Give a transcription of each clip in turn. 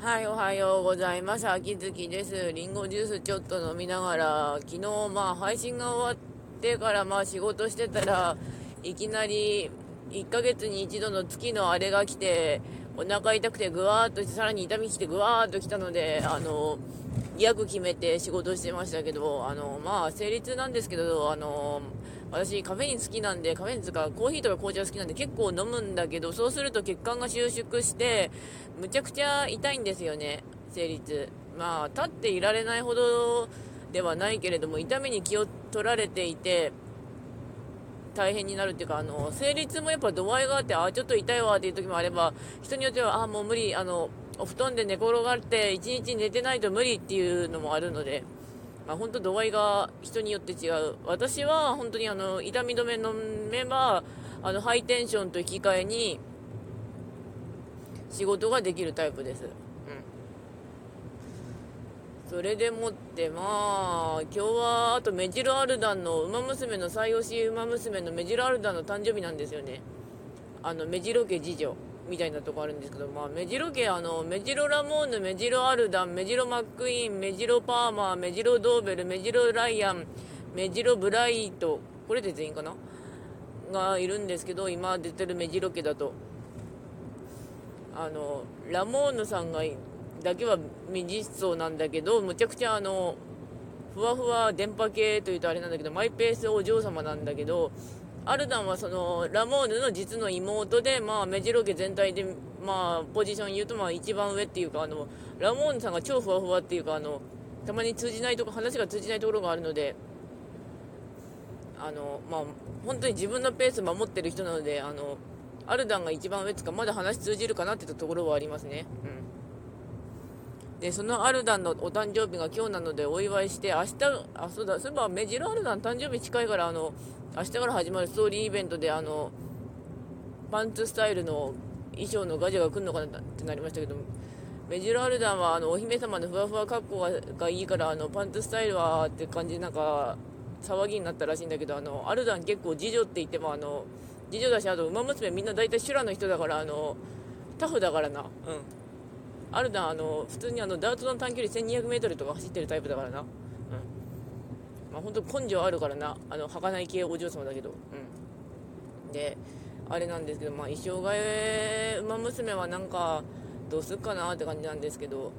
はい、おはようございます。秋月です。リンゴジュースちょっと飲みながら、昨日、まあ、配信が終わってから、まあ、仕事してたら、いきなり、1ヶ月に1度の月のあれが来て、お腹痛くてぐわーっとして、さらに痛みきてぐわーっと来たので、あの、役決めて仕事してましたけど、あの、まあ、成立なんですけど、あの、私、カフェイン好きなんで、カフェインとかコーヒーとか紅茶好きなんで結構飲むんだけど、そうすると血管が収縮して、むちゃくちゃ痛いんですよね、生理痛。まあ、立っていられないほどではないけれども、痛みに気を取られていて、大変になるっていうか、あの、生理痛もやっぱ度合いがあって、あ、ちょっと痛いわっていう時もあれば、人によっては、あ、もう無理、あの、お布団で寝転がって一日寝てないと無理っていうのもあるので、まあ、本当度合いが人によって違う。私は本当にあの、痛み止め飲めば、あの、ハイテンションと引き換えに、仕事ができるタイプです。うん。それでもって、まあ、今日は、あと、メジロアルダンの、馬娘の最推し馬娘のメジロアルダンの誕生日なんですよね。あの、メジロ家次女。みたいなとこあるんですけど、まあ、メジロ家、あの、メジロラモーヌ、メジロアルダン、メジロマックイーン、メジロパーマー、メジロドーベル、メジロライアン、メジロブライト、これで全員かな？がいるんですけど、今出てるメジロ家だと。あの、ラモーヌさんが、だけは未実装なんだけど、むちゃくちゃあの、ふわふわ電波系というとあれなんだけど、マイペースお嬢様なんだけど、アルダンはそのラモーヌの実の妹で、まあ、メジロ家全体で、まあ、ポジション言うとまあ一番上っていうかあのラモーヌさんが超ふわふわっていうかあのたまに通じないとこ話が通じないところがあるのであの、まあ、本当に自分のペース守ってる人なのであのアルダンが一番上つかまだ話通じるかなってところはありますね。うんでそのアルダンのお誕生日が今日なのでお祝いして明日あそうだそういえばメジロアルダン誕生日近いからあの明日から始まるストーリーイベントであのパンツスタイルの衣装のガジャが来るのかなってなりましたけどメジロアルダンはあのお姫様のふわふわ格好ががいいからあのパンツスタイルはって感じでなんか騒ぎになったらしいんだけどあのアルダン結構次女って言ってもあの次女だしあと馬娘みんな大体修羅の人だからあのタフだからな。うん。アルダンあの普通にあのダートの短距離 1200m とか走ってるタイプだからな。うん。まあ本当根性あるからな。あの儚い系お嬢様だけど。うん。であれなんですけどまあ衣装替え馬娘はなんかどうすっかなって感じなんですけど。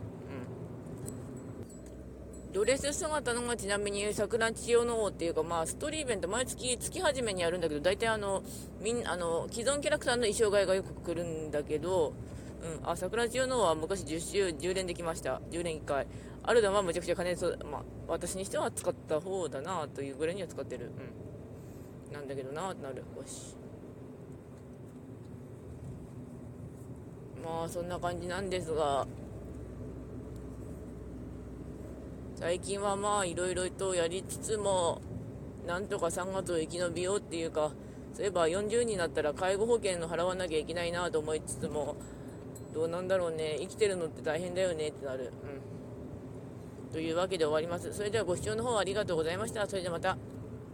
ドレス姿のがちなみに桜千代の王っていうかまあストーリーイベント毎月月初めにやるんだけど大体あのみんあの既存キャラクターの衣装替えがよく来るんだけどうん、あ桜千代のは昔10周10連できました。10連1回。アルダンはむちゃくちゃ金そう、まあ、私にしては使った方だなというぐらいには使ってる。うん。なんだけどなってなる。よし。まあそんな感じなんですが。最近はまあいろいろとやりつつもなんとか3月を生き延びようっていうかそういえば40になったら介護保険の払わなきゃいけないなと思いつつもどうなんだろうね生きてるのって大変だよねってなる。うん。というわけで終わります。それではご視聴の方ありがとうございました。それではまた。